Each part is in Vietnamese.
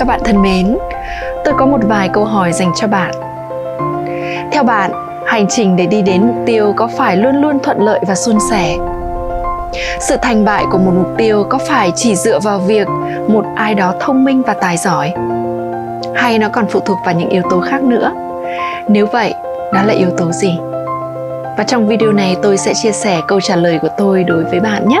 Các bạn thân mến, tôi có một vài câu hỏi dành cho bạn. Theo bạn, hành trình để đi đến mục tiêu có phải luôn luôn thuận lợi và suôn sẻ? Sự thành bại của một mục tiêu có phải chỉ dựa vào việc một ai đó thông minh và tài giỏi? Hay nó còn phụ thuộc vào những yếu tố khác nữa? Nếu vậy, đó là yếu tố gì? Và trong video này tôi sẽ chia sẻ câu trả lời của tôi đối với bạn nhé.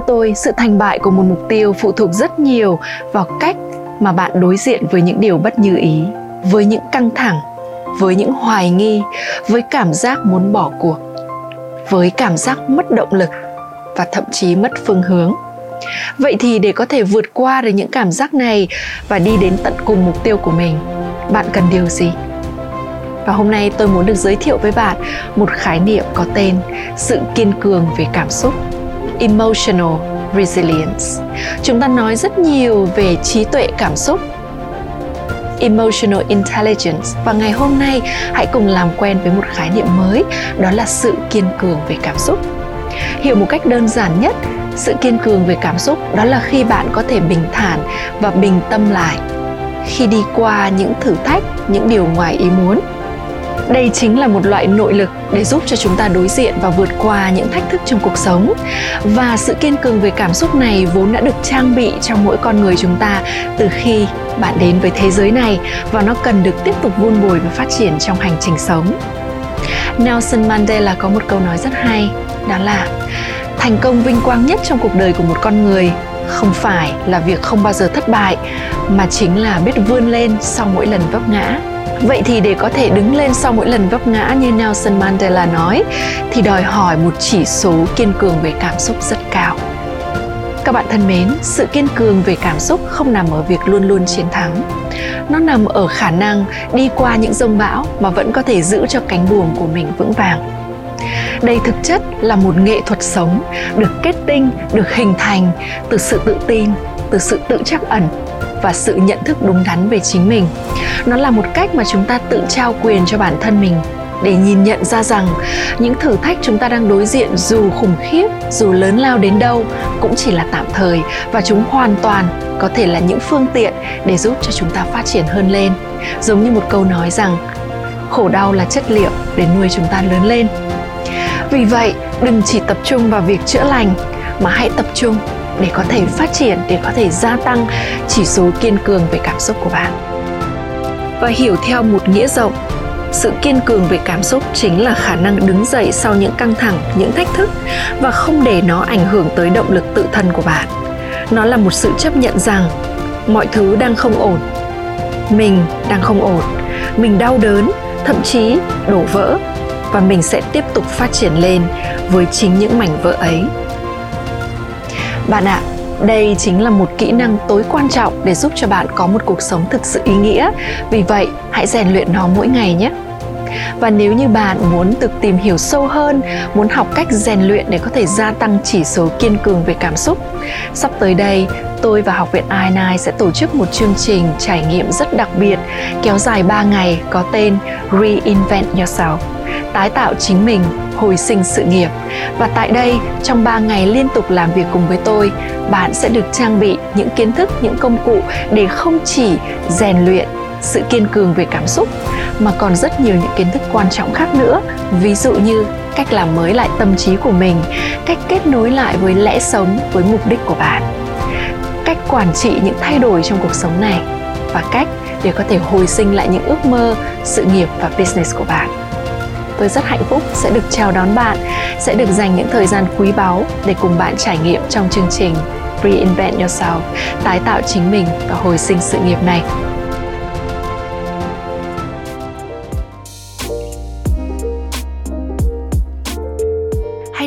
Theo tôi, sự thành bại của một mục tiêu phụ thuộc rất nhiều vào cách mà bạn đối diện với những điều bất như ý, với những căng thẳng, với những hoài nghi, với cảm giác muốn bỏ cuộc, với cảm giác mất động lực và thậm chí mất phương hướng. Vậy thì để có thể vượt qua được những cảm giác này và đi đến tận cùng mục tiêu của mình, bạn cần điều gì? Và hôm nay tôi muốn được giới thiệu với bạn một khái niệm có tên sự kiên cường về cảm xúc emotional resilience. Chúng ta nói rất nhiều về trí tuệ cảm xúc, emotional intelligence. Và ngày hôm nay, hãy cùng làm quen với một khái niệm mới, đó là sự kiên cường về cảm xúc. Hiểu một cách đơn giản nhất, sự kiên cường về cảm xúc đó là khi bạn có thể bình thản và bình tâm lại khi đi qua những thử thách, những điều ngoài ý muốn đây chính là một loại nội lực để giúp cho chúng ta đối diện và vượt qua những thách thức trong cuộc sống. Và sự kiên cường về cảm xúc này vốn đã được trang bị trong mỗi con người chúng ta từ khi bạn đến với thế giới này và nó cần được tiếp tục vun bồi và phát triển trong hành trình sống. Nelson Mandela có một câu nói rất hay, đó là thành công vinh quang nhất trong cuộc đời của một con người không phải là việc không bao giờ thất bại, mà chính là biết vươn lên sau mỗi lần vấp ngã. Vậy thì để có thể đứng lên sau mỗi lần vấp ngã như Nelson Mandela nói thì đòi hỏi một chỉ số kiên cường về cảm xúc rất cao. Các bạn thân mến, sự kiên cường về cảm xúc không nằm ở việc luôn luôn chiến thắng. Nó nằm ở khả năng đi qua những rông bão mà vẫn có thể giữ cho cánh buồm của mình vững vàng. Đây thực chất là một nghệ thuật sống được kết tinh, được hình thành từ sự tự tin, từ sự tự chắc ẩn và sự nhận thức đúng đắn về chính mình. Nó là một cách mà chúng ta tự trao quyền cho bản thân mình để nhìn nhận ra rằng những thử thách chúng ta đang đối diện dù khủng khiếp, dù lớn lao đến đâu cũng chỉ là tạm thời và chúng hoàn toàn có thể là những phương tiện để giúp cho chúng ta phát triển hơn lên. Giống như một câu nói rằng, khổ đau là chất liệu để nuôi chúng ta lớn lên. Vì vậy, đừng chỉ tập trung vào việc chữa lành, mà hãy tập trung để có thể phát triển, để có thể gia tăng chỉ số kiên cường về cảm xúc của bạn. Và hiểu theo một nghĩa rộng, sự kiên cường về cảm xúc chính là khả năng đứng dậy sau những căng thẳng, những thách thức và không để nó ảnh hưởng tới động lực tự thân của bạn. Nó là một sự chấp nhận rằng mọi thứ đang không ổn, mình đang không ổn, mình đau đớn, thậm chí đổ vỡ và mình sẽ tiếp tục phát triển lên với chính những mảnh vỡ ấy bạn ạ à, đây chính là một kỹ năng tối quan trọng để giúp cho bạn có một cuộc sống thực sự ý nghĩa. Vì vậy hãy rèn luyện nó mỗi ngày nhé và nếu như bạn muốn được tìm hiểu sâu hơn, muốn học cách rèn luyện để có thể gia tăng chỉ số kiên cường về cảm xúc, sắp tới đây, tôi và học viện I9 sẽ tổ chức một chương trình trải nghiệm rất đặc biệt, kéo dài 3 ngày, có tên Reinvent Yourself, tái tạo chính mình, hồi sinh sự nghiệp. Và tại đây, trong 3 ngày liên tục làm việc cùng với tôi, bạn sẽ được trang bị những kiến thức, những công cụ để không chỉ rèn luyện sự kiên cường về cảm xúc mà còn rất nhiều những kiến thức quan trọng khác nữa ví dụ như cách làm mới lại tâm trí của mình cách kết nối lại với lẽ sống với mục đích của bạn cách quản trị những thay đổi trong cuộc sống này và cách để có thể hồi sinh lại những ước mơ sự nghiệp và business của bạn tôi rất hạnh phúc sẽ được chào đón bạn sẽ được dành những thời gian quý báu để cùng bạn trải nghiệm trong chương trình Reinvent Yourself, tái tạo chính mình và hồi sinh sự nghiệp này.